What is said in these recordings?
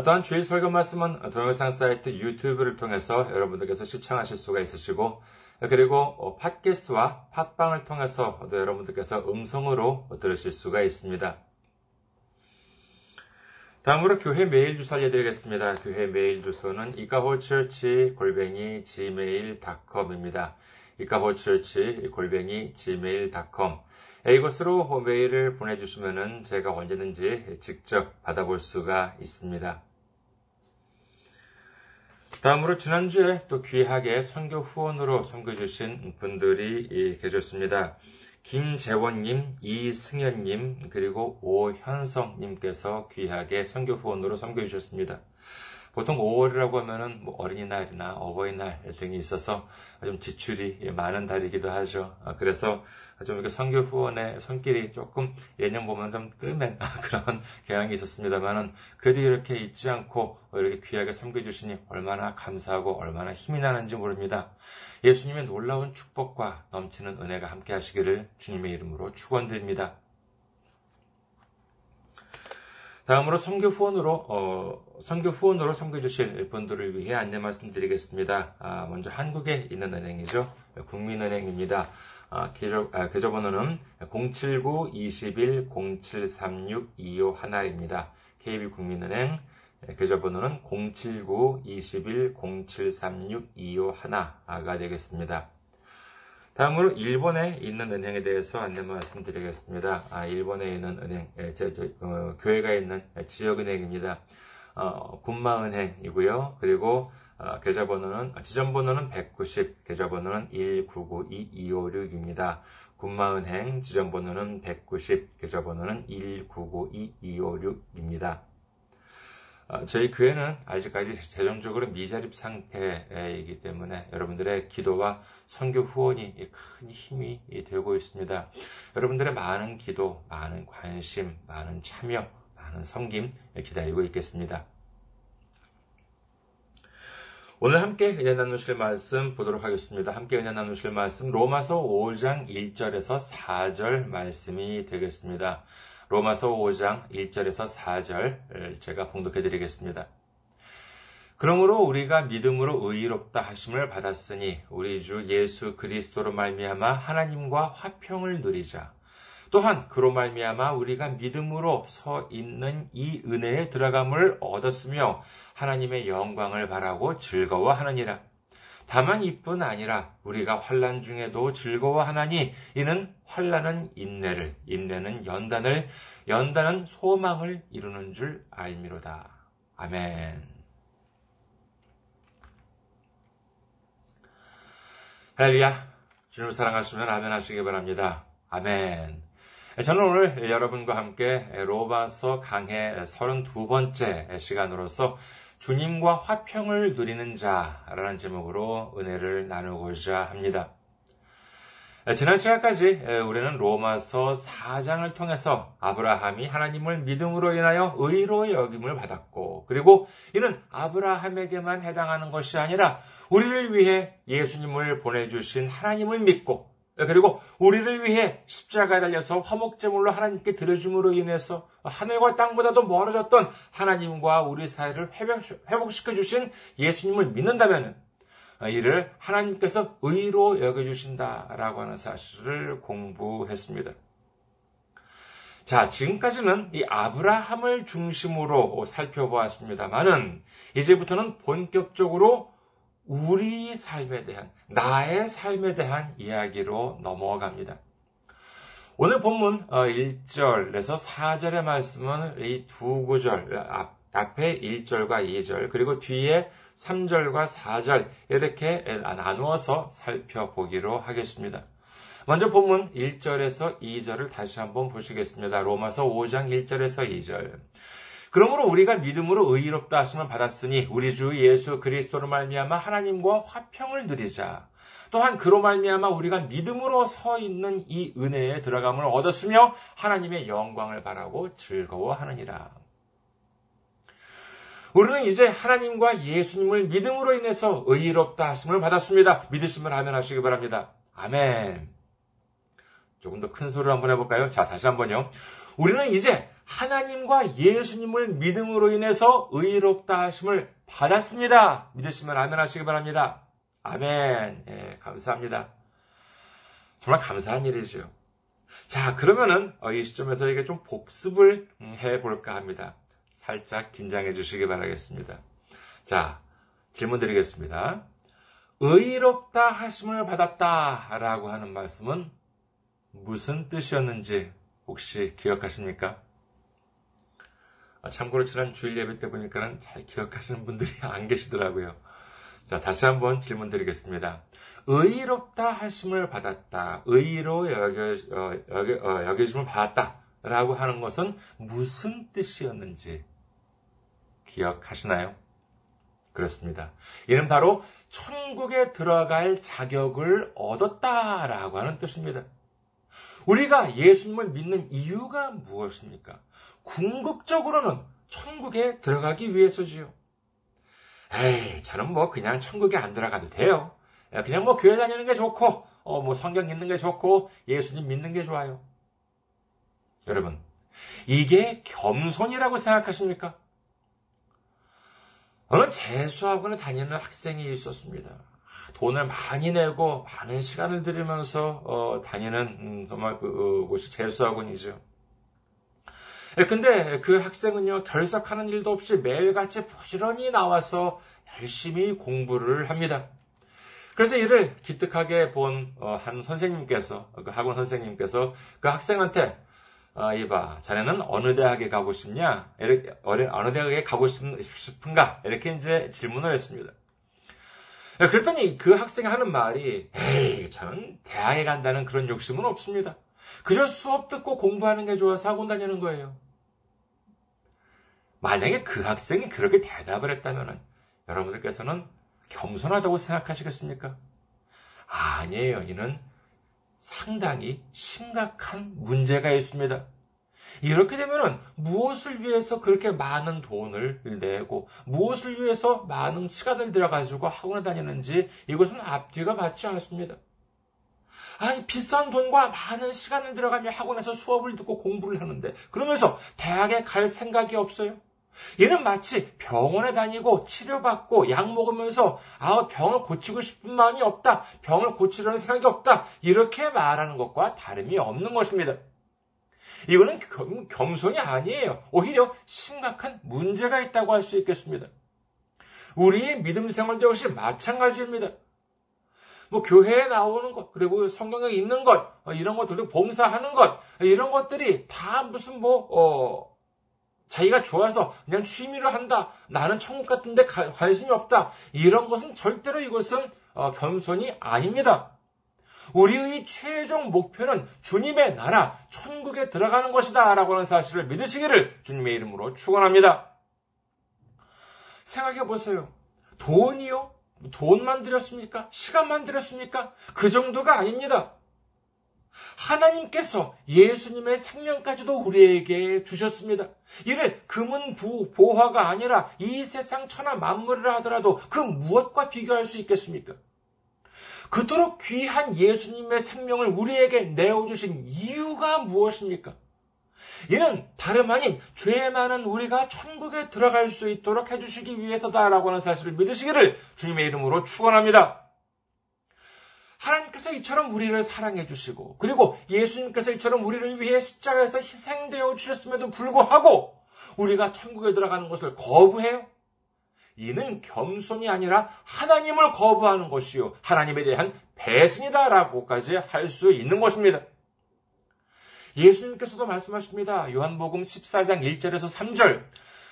또한 주일 설교 말씀은 동영상 사이트 유튜브를 통해서 여러분들께서 시청하실 수가 있으시고 그리고 팟캐스트와 팟빵을 통해서도 여러분들께서 음성으로 들으실 수가 있습니다. 다음으로 교회 메일 주소 알려드리겠습니다. 교회 메일 주소는 이카호처치 골뱅이 gmail.com입니다. 이카호처치 골뱅이 gmail.com 이곳으로 메일을 보내주시면 제가 언제든지 직접 받아볼 수가 있습니다. 다음으로 지난주에 또 귀하게 선교 후원으로 섬겨주신 분들이 계셨습니다. 김재원님, 이승현님, 그리고 오현성님께서 귀하게 선교 후원으로 섬겨주셨습니다. 보통 5월이라고 하면은 뭐 어린이날이나 어버이날 등이 있어서 좀 지출이 많은 달이기도 하죠. 그래서 좀 이렇게 선교 후원의 손길이 조금 예년 보면 좀 뜸한 그런 경향이 있었습니다만은 그래도 이렇게 잊지 않고 이렇게 귀하게 섬겨주시니 얼마나 감사하고 얼마나 힘이 나는지 모릅니다. 예수님의 놀라운 축복과 넘치는 은혜가 함께 하시기를 주님의 이름으로 축원드립니다. 다음으로 선교 후원으로 어, 선교 후원으로 섬겨주실 분들을 위해 안내 말씀드리겠습니다. 아, 먼저 한국에 있는 은행이죠. 국민은행입니다. 아, 계좌, 아, 계좌번호는 079-21-0736-251입니다. KB국민은행 계좌번호는 079-21-0736-251가 되겠습니다. 다음으로 일본에 있는 은행에 대해서 안내 말씀드리겠습니다. 아, 일본에 있는 은행, 예, 저, 저, 어, 교회가 있는 지역은행입니다. 어, 군마은행이고요. 그리고 어, 계좌번호는 지점번호는 190, 계좌번호는 1992256입니다. 군마은행 지점번호는 190, 계좌번호는 1992256입니다. 저희 교회는 아직까지 재정적으로 미자립 상태이기 때문에 여러분들의 기도와 선교 후원이 큰 힘이 되고 있습니다. 여러분들의 많은 기도, 많은 관심, 많은 참여, 많은 섬김 기다리고 있겠습니다. 오늘 함께 은혜 나누실 말씀 보도록 하겠습니다. 함께 은혜 나누실 말씀 로마서 5장 1절에서 4절 말씀이 되겠습니다. 로마서 5장 1절에서 4절 제가 봉독해 드리겠습니다. 그러므로 우리가 믿음으로 의롭다 하심을 받았으니 우리 주 예수 그리스도로 말미암아 하나님과 화평을 누리자. 또한 그로 말미암아 우리가 믿음으로 서 있는 이 은혜에 들어감을 얻었으며 하나님의 영광을 바라고 즐거워하느니라. 다만 이뿐 아니라 우리가 환란 중에도 즐거워하나니 이는 환란은 인내를 인내는 연단을 연단은 소망을 이루는 줄 알미로다. 아멘. 할렐루야. 주님을 사랑하시면 아멘 하시기 바랍니다. 아멘. 저는 오늘 여러분과 함께 로마서 강해 32번째 시간으로서 주님과 화평을 누리는 자라는 제목으로 은혜를 나누고자 합니다. 지난 시간까지 우리는 로마서 4장을 통해서 아브라함이 하나님을 믿음으로 인하여 의로 여김을 받았고, 그리고 이는 아브라함에게만 해당하는 것이 아니라 우리를 위해 예수님을 보내주신 하나님을 믿고, 그리고 우리를 위해 십자가에 달려서 화목제물로 하나님께 드려줌으로 인해서 하늘과 땅보다도 멀어졌던 하나님과 우리 사이를 회복시켜 주신 예수님을 믿는다면 이를 하나님께서 의로 여겨주신다라고 하는 사실을 공부했습니다. 자, 지금까지는 이 아브라함을 중심으로 살펴보았습니다만은 이제부터는 본격적으로 우리 삶에 대한, 나의 삶에 대한 이야기로 넘어갑니다. 오늘 본문 1절에서 어, 4절의 말씀은 이 두 구절, 앞에 1절과 2절, 그리고 뒤에 3절과 4절, 이렇게 나누어서 살펴보기로 하겠습니다. 먼저 본문 1절에서 2절을 다시 한번 보시겠습니다. 로마서 5장 1절에서 2절. 그러므로 우리가 믿음으로 의롭다 하심을 받았으니 우리 주 예수 그리스도로 말미암아 하나님과 화평을 누리자. 또한 그로 말미암아 우리가 믿음으로 서 있는 이 은혜에 들어감을 얻었으며 하나님의 영광을 바라고 즐거워하느니라. 우리는 이제 하나님과 예수님을 믿음으로 인해서 의롭다 하심을 받았습니다. 믿으시면 아멘 하시기 바랍니다. 아멘. 조금 더 큰 소리로 한번 해볼까요? 자, 다시 한번요. 우리는 이제 하나님과 예수님을 믿음으로 인해서 의롭다 하심을 받았습니다. 믿으시면 아멘 하시기 바랍니다. 아멘. 예, 감사합니다. 정말 감사한 일이죠. 자, 그러면은 어, 이 시점에서 이게 좀 복습을 음, 해볼까 합니다. 살짝 긴장해 주시기 바라겠습니다. 자, 질문 드리겠습니다. 의롭다 하심을 받았다 라고 하는 말씀은 무슨 뜻이었는지 혹시 기억하십니까? 아, 참고로 지난 주일 예배 때 보니까는 잘 기억하시는 분들이 안 계시더라고요. 자, 다시 한번 질문 드리겠습니다. 의롭다 하심을 받았다. 의로 여겨, 어, 여겨, 어, 여겨짐을 받았다. 라고 하는 것은 무슨 뜻이었는지 기억하시나요? 그렇습니다. 이는 바로 천국에 들어갈 자격을 얻었다라고 하는 뜻입니다. 우리가 예수님을 믿는 이유가 무엇입니까? 궁극적으로는 천국에 들어가기 위해서지요. 에이, 저는 뭐 그냥 천국에 안 들어가도 돼요. 그냥 뭐 교회 다니는 게 좋고, 어, 뭐 성경 읽는 게 좋고, 예수님 믿는 게 좋아요. 여러분, 이게 겸손이라고 생각하십니까? 어느 재수학원에 다니는 학생이 있었습니다. 돈을 많이 내고 많은 시간을 들이면서 어, 다니는 음, 정말 그 어, 곳이 재수학원이죠. 예, 근데 그 학생은요 결석하는 일도 없이 매일같이 부지런히 나와서 열심히 공부를 합니다. 그래서 이를 기특하게 본한 어, 선생님께서 그 학원 선생님께서 그 학생한테 아, 이봐, 자네는 어느 대학에 가고 싶냐? 이렇게, 어느 대학에 가고 싶은가? 이렇게 이제 질문을 했습니다. 예, 그랬더니 그 학생이 하는 말이, 에이, 저는 대학에 간다는 그런 욕심은 없습니다. 그저 수업 듣고 공부하는 게 좋아서 학원 다니는 거예요. 만약에 그 학생이 그렇게 대답을 했다면 여러분들께서는 겸손하다고 생각하시겠습니까? 아니에요. 이는 상당히 심각한 문제가 있습니다. 이렇게 되면 무엇을 위해서 그렇게 많은 돈을 내고 무엇을 위해서 많은 시간을 들여가지고 학원에 다니는지 이것은 앞뒤가 맞지 않습니다. 아니 비싼 돈과 많은 시간을 들어가며 학원에서 수업을 듣고 공부를 하는데 그러면서 대학에 갈 생각이 없어요. 얘는 마치 병원에 다니고 치료받고 약 먹으면서 아 병을 고치고 싶은 마음이 없다. 병을 고치려는 생각이 없다. 이렇게 말하는 것과 다름이 없는 것입니다. 이거는 겸손이 아니에요. 오히려 심각한 문제가 있다고 할 수 있겠습니다. 우리의 믿음 생활도 역시 마찬가지입니다. 뭐 교회에 나오는 것, 그리고 성경에 있는 것, 이런 것들, 봉사하는 것, 이런 것들이 다 무슨 뭐, 어, 자기가 좋아서 그냥 취미로 한다. 나는 천국 같은데 관심이 없다. 이런 것은 절대로 이것은 어, 겸손이 아닙니다. 우리의 최종 목표는 주님의 나라, 천국에 들어가는 것이다. 라고 하는 사실을 믿으시기를 주님의 이름으로 축원합니다. 생각해 보세요. 돈이요? 돈만 들였습니까? 시간만 들였습니까? 그 정도가 아닙니다. 하나님께서 예수님의 생명까지도 우리에게 주셨습니다. 이를 금은 부, 보화가 아니라 이 세상 천하 만물이라 하더라도 그 무엇과 비교할 수 있겠습니까? 그토록 귀한 예수님의 생명을 우리에게 내어주신 이유가 무엇입니까? 이는 다름 아닌 죄 많은 우리가 천국에 들어갈 수 있도록 해주시기 위해서다라고 하는 사실을 믿으시기를 주님의 이름으로 축원합니다. 하나님께서 이처럼 우리를 사랑해 주시고 그리고 예수님께서 이처럼 우리를 위해 십자가에서 희생되어 주셨음에도 불구하고 우리가 천국에 들어가는 것을 거부해요? 이는 겸손이 아니라 하나님을 거부하는 것이요. 하나님에 대한 배신이다라고까지 할 수 있는 것입니다. 예수님께서도 말씀하십니다. 요한복음 14장 1절에서 3절.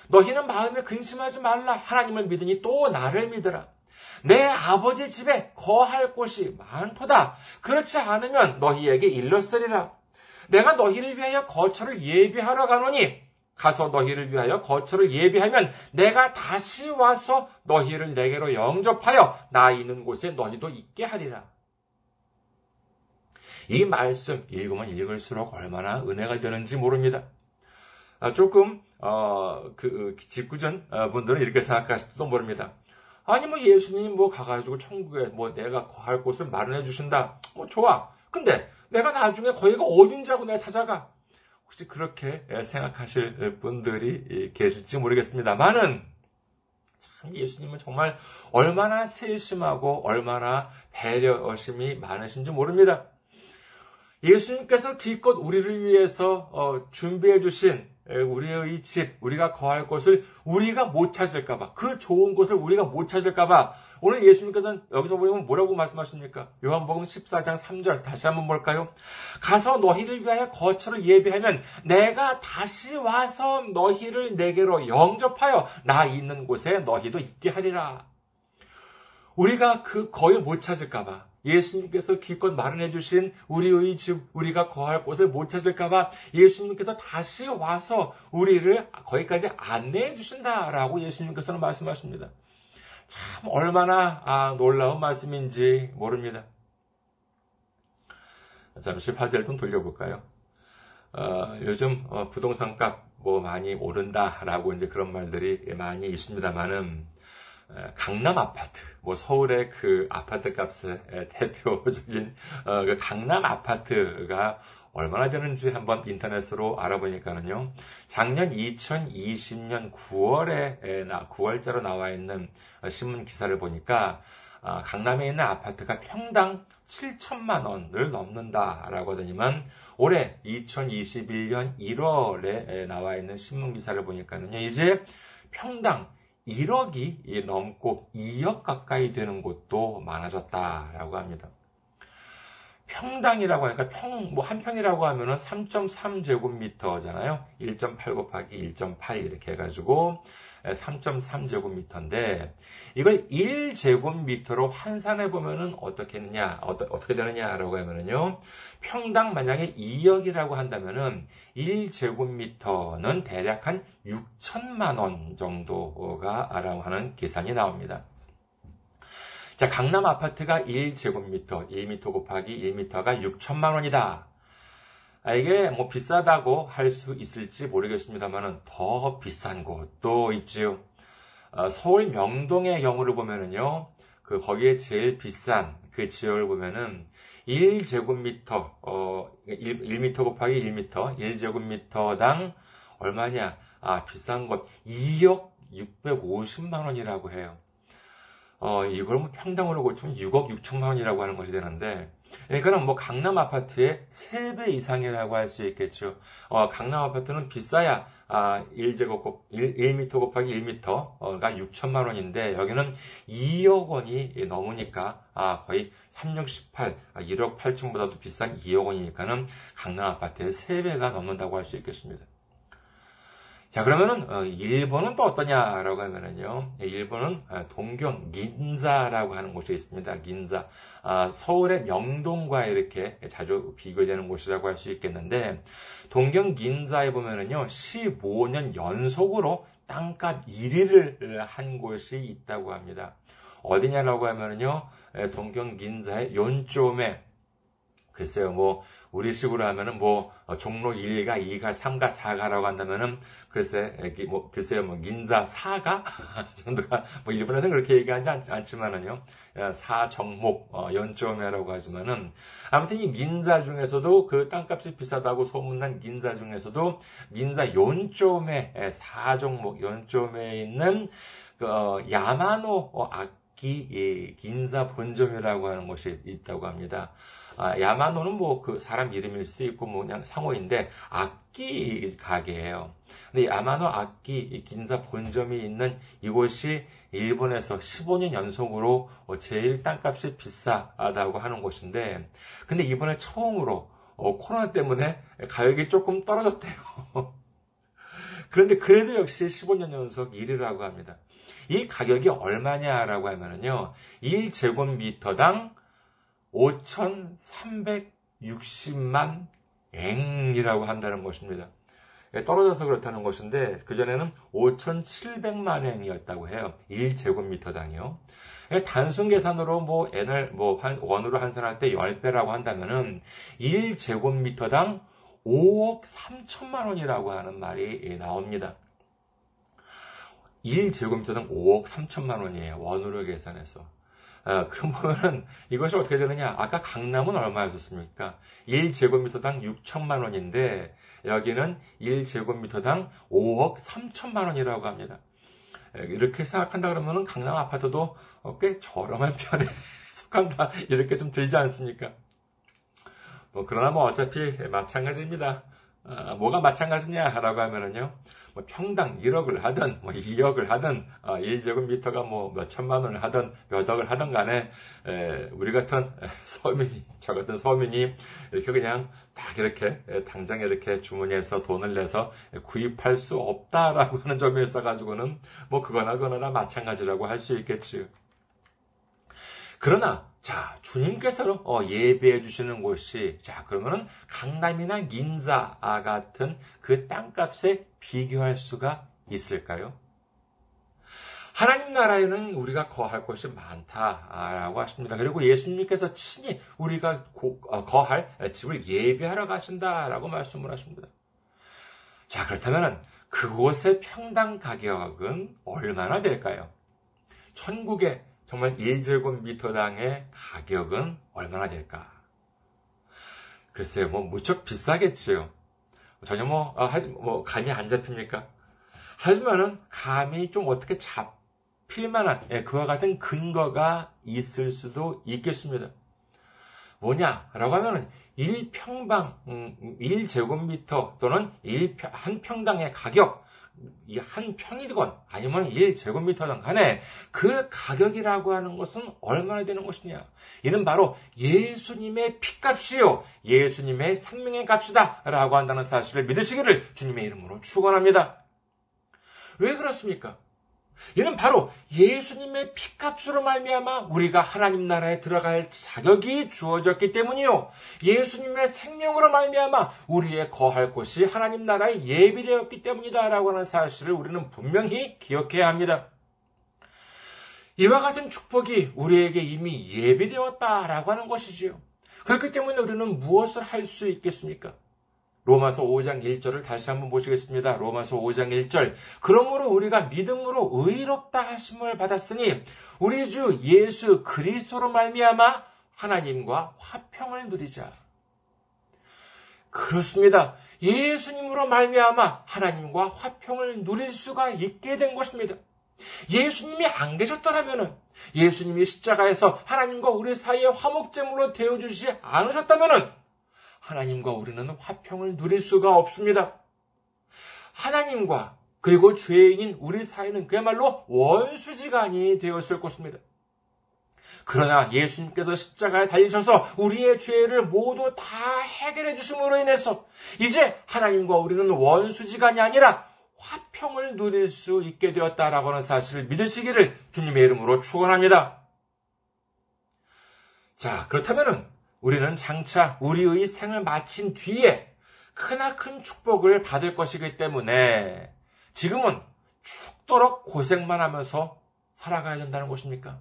너희는 마음에 근심하지 말라. 하나님을 믿으니 또 나를 믿으라. 내 아버지 집에 거할 곳이 많도다. 그렇지 않으면 너희에게 일렀으리라. 내가 너희를 위하여 거처를 예비하러 가노니 가서 너희를 위하여 거처를 예비하면 내가 다시 와서 너희를 내게로 영접하여 나 있는 곳에 너희도 있게 하리라. 이 말씀 읽으면 읽을수록 얼마나 은혜가 되는지 모릅니다. 아, 조금 어, 그 직구전 분들은 이렇게 생각하실지도 모릅니다. 아니 뭐 예수님 뭐 가가지고 천국에 뭐 내가 거할 곳을 마련해 주신다. 뭐 좋아. 근데 내가 나중에 거기가 어딘지 알고 내가 찾아가. 혹시 그렇게 생각하실 분들이 계실지 모르겠습니다만은 참 예수님은 정말 얼마나 세심하고 얼마나 배려심이 많으신지 모릅니다. 예수님께서 기껏 우리를 위해서 어, 준비해 주신 우리의 집, 우리가 거할 곳을 우리가 못 찾을까봐, 그 좋은 곳을 우리가 못 찾을까봐, 오늘 예수님께서는 여기서 보면 뭐라고 말씀하십니까? 요한복음 14장 3절, 다시 한번 볼까요? 가서 너희를 위하여 거처를 예비하면 내가 다시 와서 너희를 내게로 영접하여 나 있는 곳에 너희도 있게 하리라. 우리가 그 거의 못 찾을까봐, 예수님께서 기껏 마련해 주신 우리의 집, 우리가 거할 곳을 못 찾을까봐 예수님께서 다시 와서 우리를 거기까지 안내해 주신다라고 예수님께서는 말씀하십니다. 참 얼마나 아, 놀라운 말씀인지 모릅니다. 잠시 화제를 좀 돌려볼까요? 어, 요즘 어, 부동산 값 뭐 많이 오른다라고 이제 그런 말들이 많이 있습니다만은 강남 아파트, 뭐 서울의 그 아파트 값의 대표적인 어, 그 강남 아파트가 얼마나 되는지 한번 인터넷으로 알아보니까는요. 작년 2020년 9월에 9월자로 나와 있는 신문 기사를 보니까 아, 강남에 있는 아파트가 평당 7천만 원을 넘는다라고 하더니만 올해 2021년 1월에 나와 있는 신문 기사를 보니까는요. 이제 평당 1억이 넘고 2억 가까이 되는 곳도 많아졌다라고 합니다. 평당이라고 하니까 평, 뭐 한 평이라고 하면은 3.3제곱미터잖아요. 1.8 곱하기 1.8 이렇게 해가지고 3.3제곱미터인데 이걸 1제곱미터로 환산해 보면은 어떻게 되느냐 어떻게 되느냐라고 하면은요 평당 만약에 2억이라고 한다면은 1제곱미터는 대략 한 6천만 원 정도가 라고 하는 계산이 나옵니다. 자, 강남 아파트가 1제곱미터, 1미터 곱하기 1미터가 6천만 원이다. 아, 이게 뭐 비싸다고 할 수 있을지 모르겠습니다만은 더 비싼 곳도 있지요. 아, 서울 명동의 경우를 보면은요, 그 거기에 제일 비싼 그 지역을 보면은 1제곱미터, 어, 1, 1미터 곱하기 1미터, 1제곱미터당 얼마냐? 아, 비싼 것 2억 650만 원이라고 해요. 어, 이걸 뭐 평당으로 고치면 6억 6천만 원이라고 하는 것이 되는데, 그러니까는 뭐 강남 아파트의 3배 이상이라고 할 수 있겠죠. 어, 강남 아파트는 비싸야, 아, 1제곱, 1, 1m 곱하기 1m가 6천만 원인데, 여기는 2억 원이 넘으니까, 아, 거의 3, 6, 18, 1억 8천보다도 비싼 2억 원이니까는 강남 아파트의 3배가 넘는다고 할 수 있겠습니다. 자, 그러면은, 어, 일본은 또 어떠냐라고 하면은요, 예, 일본은 어, 동경 긴자라고 하는 곳이 있습니다. 긴자. 아, 서울의 명동과 이렇게 자주 비교되는 곳이라고 할 수 있겠는데, 동경 긴자에 보면은요, 15년 연속으로 땅값 1위를 한 곳이 있다고 합니다. 어디냐라고 하면은요, 예, 동경 긴자의 연쪽에 글쎄요, 뭐, 우리 식으로 하면은 뭐, 어, 종로 1가, 2가, 3가, 4가라고 한다면은, 글쎄, 뭐, 글쎄요, 뭐, 긴자 4가? 정도가, 뭐, 일본에서는 그렇게 얘기하지 않, 지만은요 4정목, 어, 연점이라고 하지만은, 아무튼 이 긴자 중에서도 그 땅값이 비싸다고 소문난 긴자 중에서도, 긴자 연점에, 4종목 연점에 있는, 그, 어, 야마노 악 기, 긴자 본점이라고 하는 곳이 있다고 합니다. 아, 야마노는 뭐 그 사람 이름일 수도 있고 뭐 그냥 상호인데 악기 가게예요. 근데 야마노 악기 긴사 본점이 있는 이곳이 일본에서 15년 연속으로 어, 제일 땅값이 비싸다고 하는 곳인데 근데 이번에 처음으로 어, 코로나 때문에 가격이 조금 떨어졌대요. 그런데 그래도 역시 15년 연속 1위라고 합니다. 이 가격이 얼마냐라고 하면은요, 1제곱미터당 5,360만 앵이라고 한다는 것입니다. 떨어져서 그렇다는 것인데 그전에는 5,700만 엔이었다고 해요. 1제곱미터당이요. 단순 계산으로 뭐 n을 뭐 한, 원으로 환산할 때 10배라고 한다면은 1제곱미터당 5억 3천만 원이라고 하는 말이 나옵니다. 1제곱미터당 5억 3천만 원이에요. 원으로 계산해서. 아, 그러면은 이것이 어떻게 되느냐? 아까 강남은 얼마였었습니까? 1제곱미터당 6천만 원인데 여기는 1제곱미터당 5억 3천만 원이라고 합니다. 이렇게 생각한다 그러면은 강남 아파트도 꽤 저렴한 편에 속한다 이렇게 좀 들지 않습니까? 뭐 그러나 뭐 어차피 마찬가지입니다. 아, 뭐가 마찬가지냐라고 하면은요. 뭐 평당 1억을 하든 뭐 2억을 하든 어, 1제곱미터가 뭐 몇천만 원을 하든 몇 억을 하든 간에 에, 우리 같은 서민이 저 같은 서민이 이렇게 그냥 딱 이렇게 당장 이렇게 주머니에서 돈을 내서 구입할 수 없다라고 하는 점에 있어 가지고는 뭐 그거나 그거나 마찬가지라고 할 수 있겠지요. 그러나 자 주님께서 어, 예배해 주시는 곳이 자 그러면은 강남이나 인자 같은 그 땅값에 비교할 수가 있을까요? 하나님 나라에는 우리가 거할 것이 많다라고 하십니다. 그리고 예수님께서 친히 우리가 어, 거할 집을 예배하러 가신다라고 말씀을 하십니다. 자, 그렇다면 그곳의 평당 가격은 얼마나 될까요? 천국의 정말 1제곱미터당의 가격은 얼마나 될까? 글쎄요, 뭐, 무척 비싸겠지요. 전혀 뭐, 아, 하지, 뭐, 감이 안 잡힙니까? 하지만은, 감이 좀 어떻게 잡힐 만한, 예, 그와 같은 근거가 있을 수도 있겠습니다. 뭐냐라고 하면은, 1평방, 음, 1제곱미터 또는 1, 한 평당의 가격, 이 한 평이건 아니면 1제곱미터든 간에 그 가격이라고 하는 것은 얼마나 되는 것이냐? 이는 바로 예수님의 피값이요. 예수님의 생명의 값이다. 라고 한다는 사실을 믿으시기를 주님의 이름으로 축원합니다. 왜 그렇습니까? 이는 바로 예수님의 피값으로 말미암아 우리가 하나님 나라에 들어갈 자격이 주어졌기 때문이요. 예수님의 생명으로 말미암아 우리의 거할 곳이 하나님 나라에 예비되었기 때문이다라고 하는 사실을 우리는 분명히 기억해야 합니다. 이와 같은 축복이 우리에게 이미 예비되었다라고 하는 것이지요. 그렇기 때문에 우리는 무엇을 할 수 있겠습니까? 로마서 5장 1절을 다시 한번 보시겠습니다. 로마서 5장 1절. 그러므로 우리가 믿음으로 의롭다 하심을 받았으니 우리 주 예수 그리스도로 말미암아 하나님과 화평을 누리자. 그렇습니다. 예수님으로 말미암아 하나님과 화평을 누릴 수가 있게 된 것입니다. 예수님이 안 계셨더라면은 예수님이 십자가에서 하나님과 우리 사이에 화목제물로 되어 주시지 않으셨다면은 하나님과 우리는 화평을 누릴 수가 없습니다. 하나님과 그리고 죄인인 우리 사이는 그야말로 원수지간이 되었을 것입니다. 그러나 예수님께서 십자가에 달리셔서 우리의 죄를 모두 다 해결해 주심으로 인해서 이제 하나님과 우리는 원수지간이 아니라 화평을 누릴 수 있게 되었다라고 하는 사실을 믿으시기를 주님의 이름으로 축원합니다. 자, 그렇다면은 우리는 장차 우리의 생을 마친 뒤에 크나큰 축복을 받을 것이기 때문에 지금은 죽도록 고생만 하면서 살아가야 된다는 것입니까?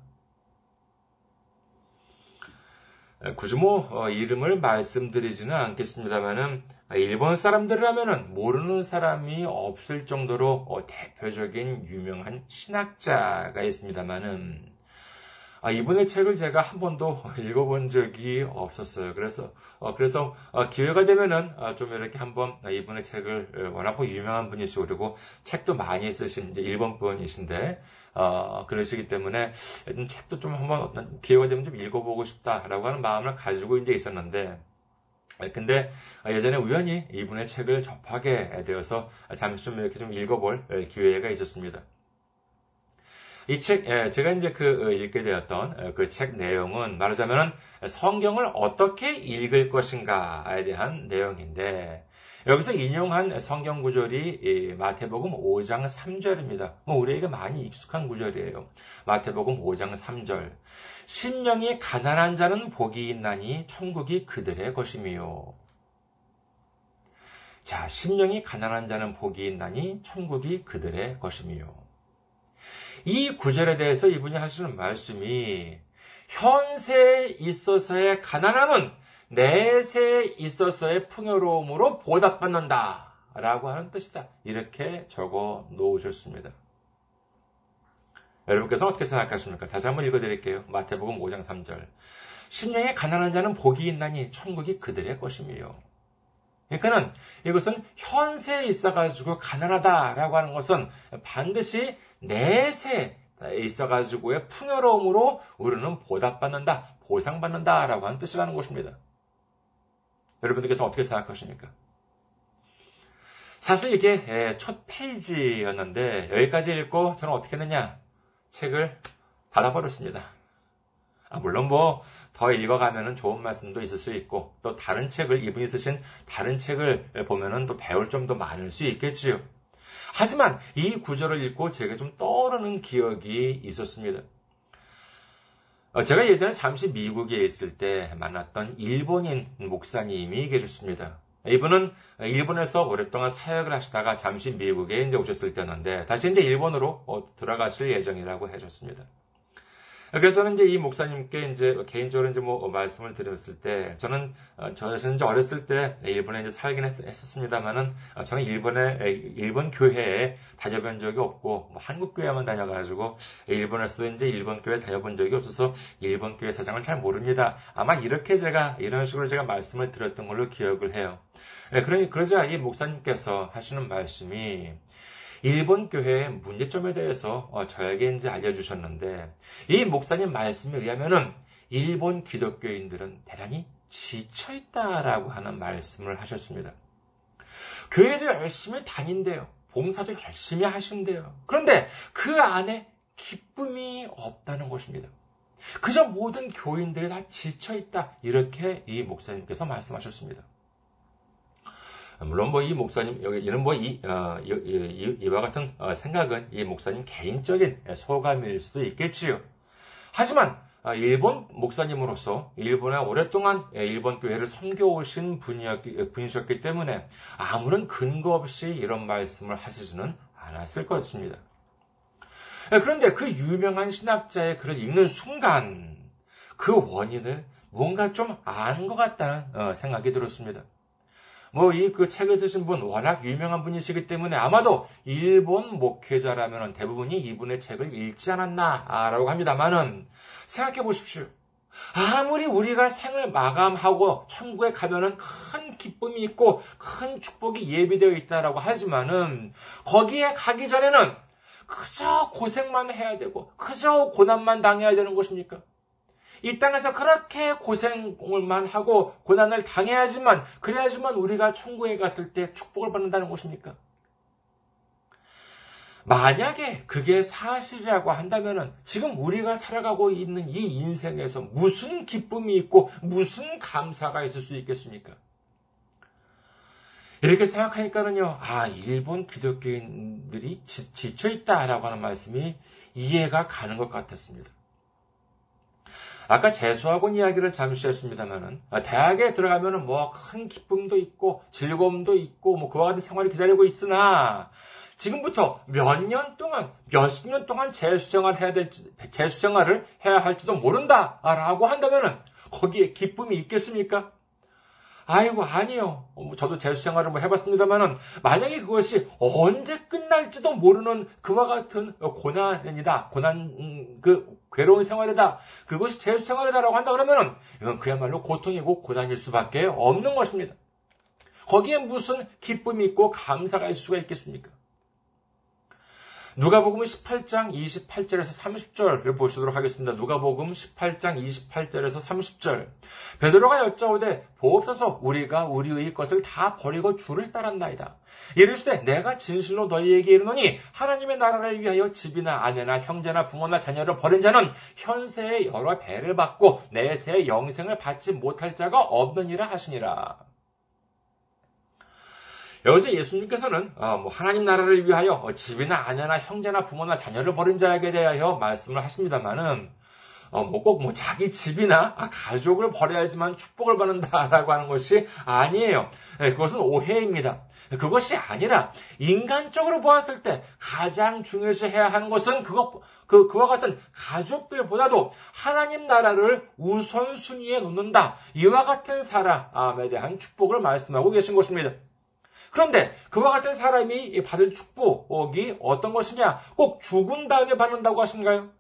굳이 뭐 어, 이름을 말씀드리지는 않겠습니다만은 일본 사람들이라면은 모르는 사람이 없을 정도로 어, 대표적인 유명한 신학자가 있습니다만은 아, 이분의 책을 제가 한 번도 읽어본 적이 없었어요. 그래서, 어, 그래서, 어, 기회가 되면은, 어, 좀 이렇게 한번 이분의 책을, 워낙 뭐 유명한 분이시고, 그리고 책도 많이 쓰신 이제 일본 분이신데, 어, 그러시기 때문에, 좀 책도 좀 한번 어떤 기회가 되면 좀 읽어보고 싶다라고 하는 마음을 가지고 이제 있었는데, 근데 예전에 우연히 이분의 책을 접하게 되어서 잠시 좀 이렇게 좀 읽어볼 기회가 있었습니다. 이 책, 예, 제가 이제 그 어, 읽게 되었던 어, 그책 내용은 말하자면 성경을 어떻게 읽을 것인가에 대한 내용인데 여기서 인용한 성경 구절이 마태복음 5장 3절입니다. 뭐 우리에게 많이 익숙한 구절이에요. 마태복음 5장 3절. 심령이 가난한 자는 복이 있나니 천국이 그들의 것이미요. 자, 심령이 가난한 자는 복이 있나니 천국이 그들의 것이미요. 이 구절에 대해서 이분이 하시는 말씀이 현세에 있어서의 가난함은 내세에 있어서의 풍요로움으로 보답받는다. 라고 하는 뜻이다. 이렇게 적어 놓으셨습니다. 여러분께서는 어떻게 생각하십니까? 다시 한번 읽어드릴게요. 마태복음 5장 3절. 심령에 가난한 자는 복이 있나니 천국이 그들의 것이며 그러니까는 이것은 현세에 있어가지고 가난하다라고 하는 것은 반드시 내세에 있어가지고의 풍요로움으로 우리는 보답받는다, 보상받는다라고 하는 뜻이라는 것입니다. 여러분들께서 어떻게 생각하십니까? 사실 이게 첫 페이지였는데 여기까지 읽고 저는 어떻게 했느냐? 책을 닫아버렸습니다. 아, 물론 뭐 더 읽어가면은 좋은 말씀도 있을 수 있고 또 다른 책을 이분이 쓰신 다른 책을 보면은 또 배울 점도 많을 수 있겠지요. 하지만 이 구절을 읽고 제가 좀 떠오르는 기억이 있었습니다. 어, 제가 예전에 잠시 미국에 있을 때 만났던 일본인 목사님이 계셨습니다. 이분은 일본에서 오랫동안 사역을 하시다가 잠시 미국에 이제 오셨을 때였는데 다시 이제 일본으로 어, 들어가실 예정이라고 해줬습니다. 그래서는 이제 이 목사님께 이제 개인적으로 이제 뭐 말씀을 드렸을 때 저는 어, 저 자신은 이제 어렸을 때 일본에 이제 살긴 했, 었습니다만은 어, 저는 일본에 일본 교회에 다녀본 적이 없고 뭐 한국 교회만 다녀가지고 일본에서도 이제 일본 교회 다녀본 적이 없어서 일본 교회 사장을 잘 모릅니다. 아마 이렇게 제가 이런 식으로 제가 말씀을 드렸던 걸로 기억을 해요. 그러니 그러자 이 목사님께서 하시는 말씀이 일본 교회의 문제점에 대해서 어, 저에게 이제 알려주셨는데 이 목사님 말씀에 의하면은 일본 기독교인들은 대단히 지쳐 있다라고 하는 말씀을 하셨습니다. 교회도 열심히 다닌대요. 봉사도 열심히 하신대요. 그런데 그 안에 기쁨이 없다는 것입니다. 그저 모든 교인들이 다 지쳐 있다. 이렇게 이 목사님께서 말씀하셨습니다. 물론 뭐 이 목사님 여기 이런 뭐이 어, 이, 와 같은 어, 생각은 이 목사님 개인적인 소감일 수도 있겠지요. 하지만 어, 일본 목사님으로서 일본에 오랫동안 예, 일본 교회를 섬겨오신 분이었기, 분이셨기 때문에 아무런 근거 없이 이런 말씀을 하시지는 않았을 것입니다. 예, 그런데 그 유명한 신학자의 글을 읽는 순간 그 원인을 뭔가 좀 안 것 같다는 생각이 들었습니다. 뭐 이 그 책을 쓰신 분 워낙 유명한 분이시기 때문에 아마도 일본 목회자라면 대부분이 이분의 책을 읽지 않았나라고 합니다만은 생각해 보십시오. 아무리 우리가 생을 마감하고 천국에 가면은 큰 기쁨이 있고 큰 축복이 예비되어 있다라고 하지만은 거기에 가기 전에는 그저 고생만 해야 되고 그저 고난만 당해야 되는 것입니까? 이 땅에서 그렇게 고생을만 하고 고난을 당해야지만 그래야지만 우리가 천국에 갔을 때 축복을 받는다는 것입니까? 만약에 그게 사실이라고 한다면 지금 우리가 살아가고 있는 이 인생에서 무슨 기쁨이 있고 무슨 감사가 있을 수 있겠습니까? 이렇게 생각하니까는요, 아, 일본 기독교인들이 지, 쳐있다라고 하는 말씀이 이해가 가는 것 같았습니다. 아까 재수학원 이야기를 잠시 했습니다만은 아, 대학에 들어가면은 뭐 큰 기쁨도 있고 즐거움도 있고 뭐 그와 같은 생활이 기다리고 있으나 지금부터 몇 년 동안 몇십 년 동안 재수 생활 해야 될 재수 생활을 해야 할지도 모른다라고 한다면은 거기에 기쁨이 있겠습니까? 아이고, 아니요. 뭐 저도 재수 생활을 뭐 해봤습니다만은, 만약에 그것이 언제 끝날지도 모르는 그와 같은 고난이다. 고난, 음, 그, 괴로운 생활이다. 그것이 재수 생활이다라고 한다 그러면은, 이건 그야말로 고통이고 고난일 수밖에 없는 것입니다. 거기에 무슨 기쁨이 있고 감사가 있을 수가 있겠습니까? 누가복음 18장 28절에서 30절을 보시도록 하겠습니다. 누가복음 18장 28절에서 30절. 베드로가 여짜오되 보옵소서 우리가 우리의 것을 다 버리고 주를 따랐나이다. 이르시되 내가 진실로 너희에게 이르노니 하나님의 나라를 위하여 집이나 아내나 형제나 부모나 자녀를 버린 자는 현세에 여러 배를 받고 내세의 영생을 받지 못할 자가 없느니라 하시니라. 여기서 예수님께서는 어, 뭐 하나님 나라를 위하여 집이나 아내나 형제나 부모나 자녀를 버린 자에게 대하여 말씀을 하십니다만은 어, 뭐 꼭 뭐 자기 집이나 아, 가족을 버려야지만 축복을 받는다라고 하는 것이 아니에요. 네, 그것은 오해입니다. 그것이 아니라 인간적으로 보았을 때 가장 중요시해야 하는 것은 그것 그 그와 같은 가족들보다도 하나님 나라를 우선순위에 놓는다. 이와 같은 사람에 대한 축복을 말씀하고 계신 것입니다. 그런데 그와 같은 사람이 받을 축복이 어떤 것이냐? 꼭 죽은 다음에 받는다고 하신가요?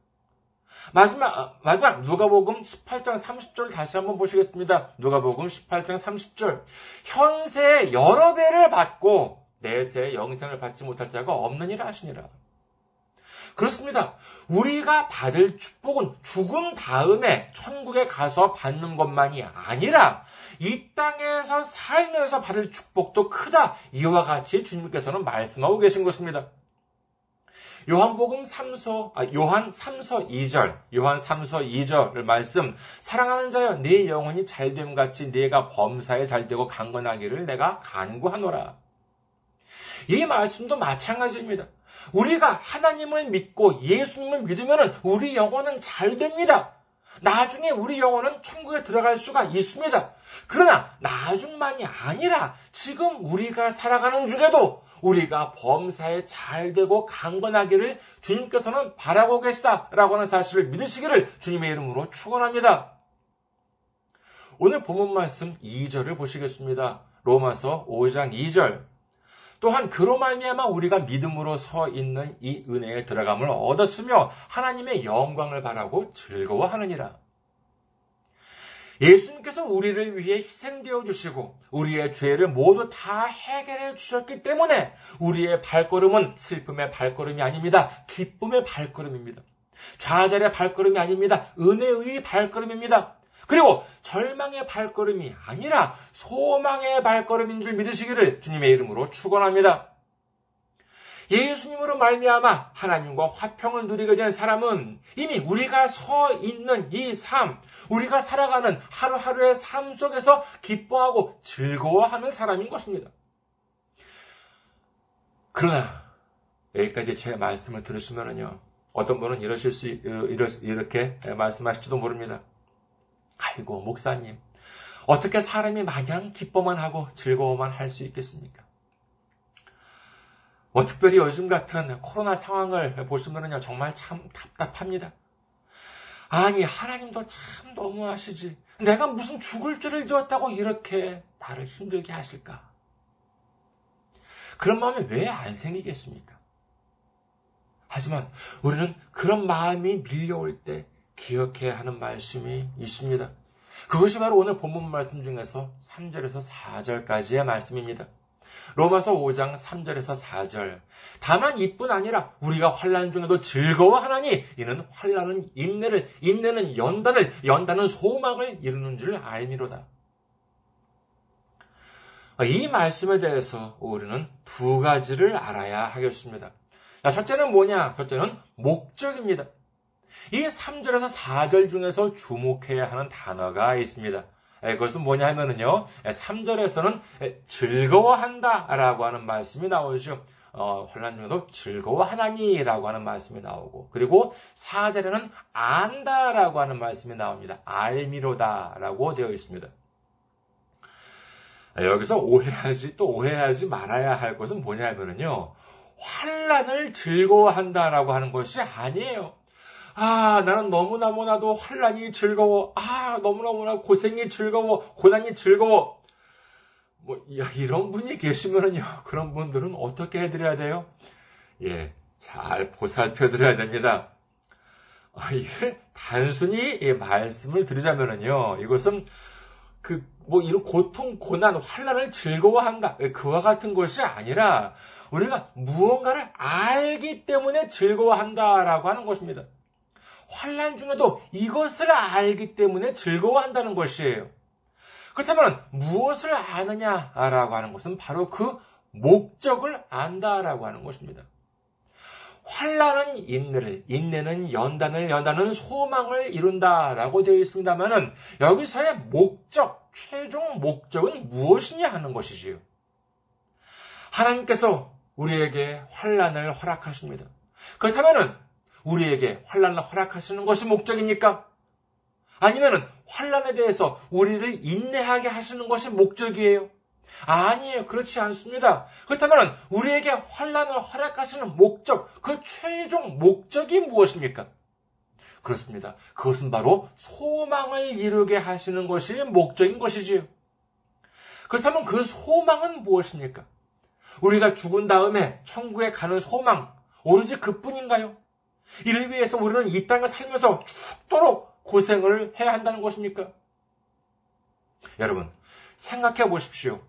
마지막, 마지막, 누가복음 18장 30절 다시 한번 보시겠습니다. 누가복음 18장 30절. 현세 여러 배를 받고 내세 영생을 받지 못할 자가 없는 일 하시니라. 그렇습니다. 우리가 받을 축복은 죽은 다음에 천국에 가서 받는 것만이 아니라 이 땅에서 살면서 받을 축복도 크다. 이와 같이 주님께서는 말씀하고 계신 것입니다. 요한복음 3서, 아, 요한 3서 2절, 요한 3서 2절 말씀, 사랑하는 자여, 네 영혼이 잘됨 같이 네가 범사에 잘되고 강건하기를 내가 간구하노라. 이 말씀도 마찬가지입니다. 우리가 하나님을 믿고 예수님을 믿으면 우리 영혼은 잘 됩니다. 나중에 우리 영혼은 천국에 들어갈 수가 있습니다. 그러나 나중만이 아니라 지금 우리가 살아가는 중에도 우리가 범사에 잘 되고 강건하기를 주님께서는 바라고 계시다라고 하는 사실을 믿으시기를 주님의 이름으로 축원합니다. 오늘 본문 말씀 2절을 보시겠습니다. 로마서 5장 2절. 또한 그로 말미암아 우리가 믿음으로 서 있는 이 은혜에 들어감을 얻었으며 하나님의 영광을 바라고 즐거워하느니라. 예수님께서 우리를 위해 희생되어 주시고 우리의 죄를 모두 다 해결해 주셨기 때문에 우리의 발걸음은 슬픔의 발걸음이 아닙니다. 기쁨의 발걸음입니다. 좌절의 발걸음이 아닙니다. 은혜의 발걸음입니다. 그리고 절망의 발걸음이 아니라 소망의 발걸음인 줄 믿으시기를 주님의 이름으로 축원합니다. 예수님으로 말미암아 하나님과 화평을 누리게 된 사람은 이미 우리가 서 있는 이 삶, 우리가 살아가는 하루하루의 삶 속에서 기뻐하고 즐거워하는 사람인 것입니다. 그러나 여기까지 제 말씀을 들으시면요 어떤 분은 이러실 수 이렇게 말씀하실지도 모릅니다. 아이고 목사님 어떻게 사람이 마냥 기뻐만 하고 즐거워만 할 수 있겠습니까? 뭐 특별히 요즘 같은 코로나 상황을 보시면요 정말 참 답답합니다. 아니 하나님도 참 너무하시지. 내가 무슨 죽을 죄를 지었다고 이렇게 나를 힘들게 하실까? 그런 마음이 왜 안 생기겠습니까? 하지만 우리는 그런 마음이 밀려올 때 기억해야 하는 말씀이 있습니다. 그것이 바로 오늘 본문 말씀 중에서 3절에서 4절까지의 말씀입니다. 로마서 5장 3절에서 4절. 다만 이뿐 아니라 우리가 환란 중에도 즐거워하나니 이는 환란은 인내를 인내는 연단을 연단은 소망을 이루는 줄 알미로다. 이 말씀에 대해서 우리는 두 가지를 알아야 하겠습니다. 첫째는 뭐냐? 첫째는 목적입니다. 이 3절에서 4절 중에서 주목해야 하는 단어가 있습니다. 예, 그것은 뭐냐 하면은요, 3절에서는 예, 즐거워한다 라고 하는 말씀이 나오죠. 어, 혼란 중에도 즐거워하나니라고 하는 말씀이 나오고, 그리고 4절에는 안다라고 하는 말씀이 나옵니다. 알미로다라고 되어 있습니다. 예, 여기서 오해하지, 또 오해하지 말아야 할 것은 뭐냐 하면은요, 환란을 즐거워한다라고 하는 것이 아니에요. 아, 나는 너무나무나도 환란이 즐거워. 아, 너무나무나 고생이 즐거워. 고난이 즐거워. 뭐, 야, 이런 분이 계시면은요, 그런 분들은 어떻게 해 드려야 돼요? 예, 잘 보살펴 드려야 됩니다. 아, 이게 단순히 이 말씀을 드리자면은요, 이것은 그, 뭐, 이런 고통, 고난, 환란을 즐거워한다. 그와 같은 것이 아니라, 우리가 무언가를 알기 때문에 즐거워한다라고 하는 것입니다. 환란 중에도 이것을 알기 때문에 즐거워한다는 것이에요. 그렇다면 무엇을 아느냐라고 하는 것은 바로 그 목적을 안다라고 하는 것입니다. 환란은 인내를, 인내는 연단을, 연단은 소망을 이룬다라고 되어 있습니다만은 여기서의 목적, 최종 목적은 무엇이냐 하는 것이지요. 하나님께서 우리에게 환란을 허락하십니다. 그렇다면은 우리에게 환란을 허락하시는 것이 목적입니까? 아니면 환란에 대해서 우리를 인내하게 하시는 것이 목적이에요? 아니에요. 그렇지 않습니다. 그렇다면 우리에게 환란을 허락하시는 목적, 그 최종 목적이 무엇입니까? 그렇습니다. 그것은 바로 소망을 이루게 하시는 것이 목적인 것이지요. 그렇다면 그 소망은 무엇입니까? 우리가 죽은 다음에 천국에 가는 소망, 오로지 그뿐인가요? 이를 위해서 우리는 이 땅을 살면서 죽도록 고생을 해야 한다는 것입니까? 여러분, 생각해 보십시오.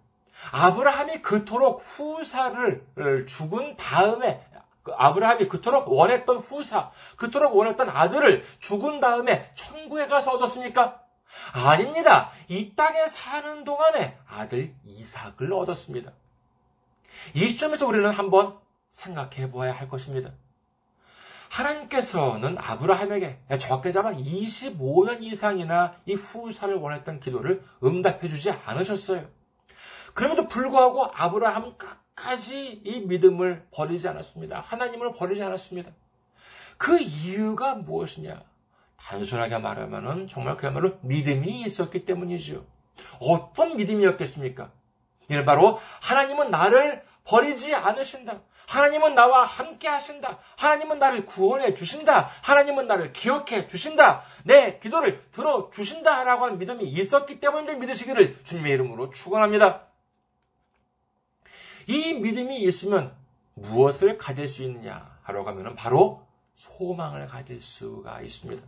아브라함이 그토록 후사를 죽은 다음에 그 아브라함이 그토록 원했던 후사, 그토록 원했던 아들을 죽은 다음에 천국에 가서 얻었습니까? 아닙니다. 이 땅에 사는 동안에 아들 이삭을 얻었습니다. 이 시점에서 우리는 한번 생각해 보아야 할 것입니다. 하나님께서는 아브라함에게 적게 잡아 25년 이상이나 이 후사를 원했던 기도를 응답해 주지 않으셨어요. 그럼에도 불구하고 아브라함은 끝까지 이 믿음을 버리지 않았습니다. 하나님을 버리지 않았습니다. 그 이유가 무엇이냐? 단순하게 말하면 정말 그야말로 믿음이 있었기 때문이죠. 어떤 믿음이었겠습니까? 이는 바로 하나님은 나를 버리지 않으신다. 하나님은 나와 함께 하신다. 하나님은 나를 구원해 주신다. 하나님은 나를 기억해 주신다. 내 기도를 들어 주신다 라고 하는 믿음이 있었기 때문에 믿으시기를 주님의 이름으로 축원합니다. 이 믿음이 있으면 무엇을 가질 수 있느냐 하러 가면 바로 소망을 가질 수가 있습니다.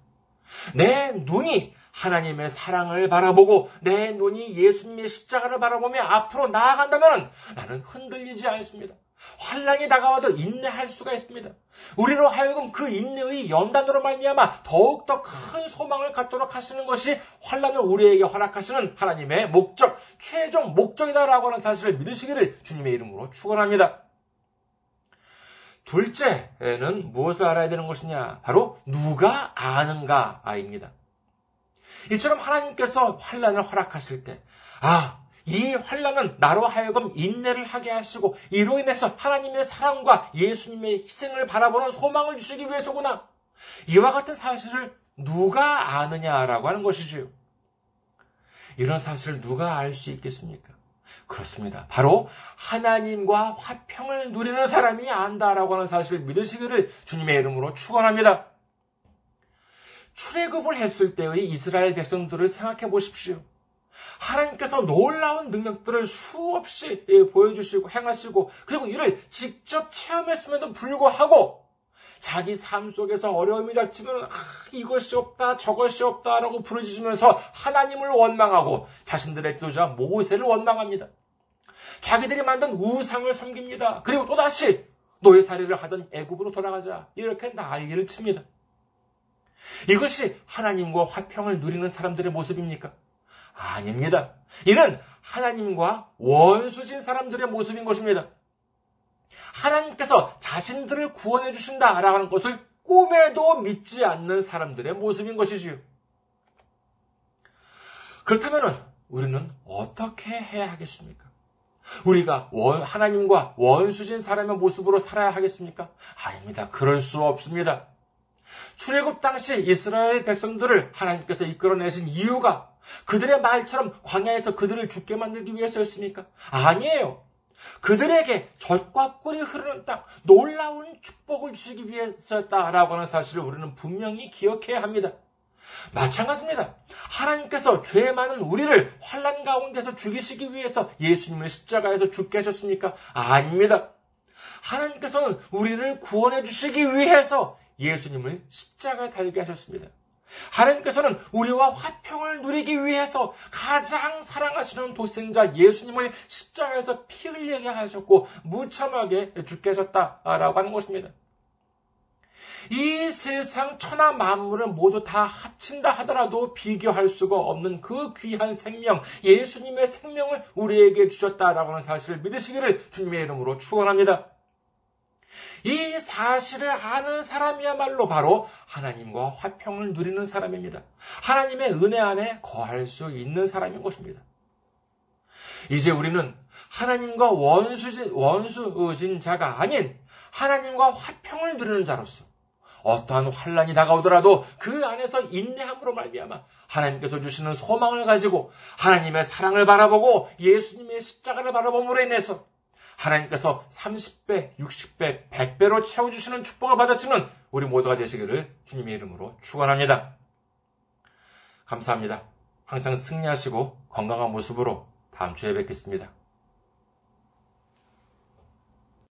내 눈이 하나님의 사랑을 바라보고 내 눈이 예수님의 십자가를 바라보며 앞으로 나아간다면 나는 흔들리지 않습니다. 환란이 다가와도 인내할 수가 있습니다. 우리로 하여금 그 인내의 연단으로 말미암아 더욱 더 큰 소망을 갖도록 하시는 것이 환란을 우리에게 허락하시는 하나님의 목적, 최종 목적이다라고 하는 사실을 믿으시기를 주님의 이름으로 축원합니다. 둘째는 무엇을 알아야 되는 것이냐? 바로 누가 아는가입니다. 이처럼 하나님께서 환란을 허락하실 때, 아, 이 환란은 나로 하여금 인내를 하게 하시고 이로 인해서 하나님의 사랑과 예수님의 희생을 바라보는 소망을 주시기 위해서구나. 이와 같은 사실을 누가 아느냐라고 하는 것이지요. 이런 사실을 누가 알 수 있겠습니까? 그렇습니다. 바로 하나님과 화평을 누리는 사람이 안다라고 하는 사실을 믿으시기를 주님의 이름으로 축원합니다. 출애굽을 했을 때의 이스라엘 백성들을 생각해 보십시오. 하나님께서 놀라운 능력들을 수없이 예, 보여주시고 행하시고 그리고 이를 직접 체험했음에도 불구하고 자기 삶 속에서 어려움이 닥치면 아, 이것이 없다 저것이 없다라고 부르짖으면서 하나님을 원망하고 자신들의 지도자 모세를 원망합니다. 자기들이 만든 우상을 섬깁니다. 그리고 또다시 노예살이를 하던 애굽으로 돌아가자 이렇게 난리를 칩니다. 이것이 하나님과 화평을 누리는 사람들의 모습입니까? 아닙니다. 이는 하나님과 원수진 사람들의 모습인 것입니다. 하나님께서 자신들을 구원해 주신다라고 하는 것을 꿈에도 믿지 않는 사람들의 모습인 것이지요. 그렇다면 우리는 어떻게 해야 하겠습니까? 우리가 원, 하나님과 원수진 사람의 모습으로 살아야 하겠습니까? 아닙니다. 그럴 수 없습니다. 출애굽 당시 이스라엘 백성들을 하나님께서 이끌어내신 이유가 그들의 말처럼 광야에서 그들을 죽게 만들기 위해서였습니까? 아니에요. 그들에게 젖과 꿀이 흐르는 땅, 놀라운 축복을 주시기 위해서였다라고 하는 사실을 우리는 분명히 기억해야 합니다. 마찬가지입니다. 하나님께서 죄 많은 우리를 환란 가운데서 죽이시기 위해서 예수님을 십자가에서 죽게 하셨습니까? 아닙니다. 하나님께서는 우리를 구원해 주시기 위해서 예수님을 십자가에 달게 하셨습니다. 하나님께서는 우리와 화평을 누리기 위해서 가장 사랑하시는 도생자 예수님을 십자가에서 피 흘리게 하셨고 무참하게 죽게 하셨다라고 하는 것입니다. 이 세상 천하 만물을 모두 다 합친다 하더라도 비교할 수가 없는 그 귀한 생명, 예수님의 생명을 우리에게 주셨다라고 하는 사실을 믿으시기를 주님의 이름으로 축원합니다. 이 사실을 아는 사람이야말로 바로 하나님과 화평을 누리는 사람입니다. 하나님의 은혜 안에 거할 수 있는 사람인 것입니다. 이제 우리는 하나님과 원수진, 원수진 자가 아닌 하나님과 화평을 누리는 자로서 어떠한 환란이 다가오더라도 그 안에서 인내함으로 말미암아 하나님께서 주시는 소망을 가지고 하나님의 사랑을 바라보고 예수님의 십자가를 바라봄으로 인해서 하나님께서 30배, 60배, 100배로 채워주시는 축복을 받으시는 우리 모두가 되시기를 주님의 이름으로 축원합니다. 감사합니다. 항상 승리하시고 건강한 모습으로 다음 주에 뵙겠습니다.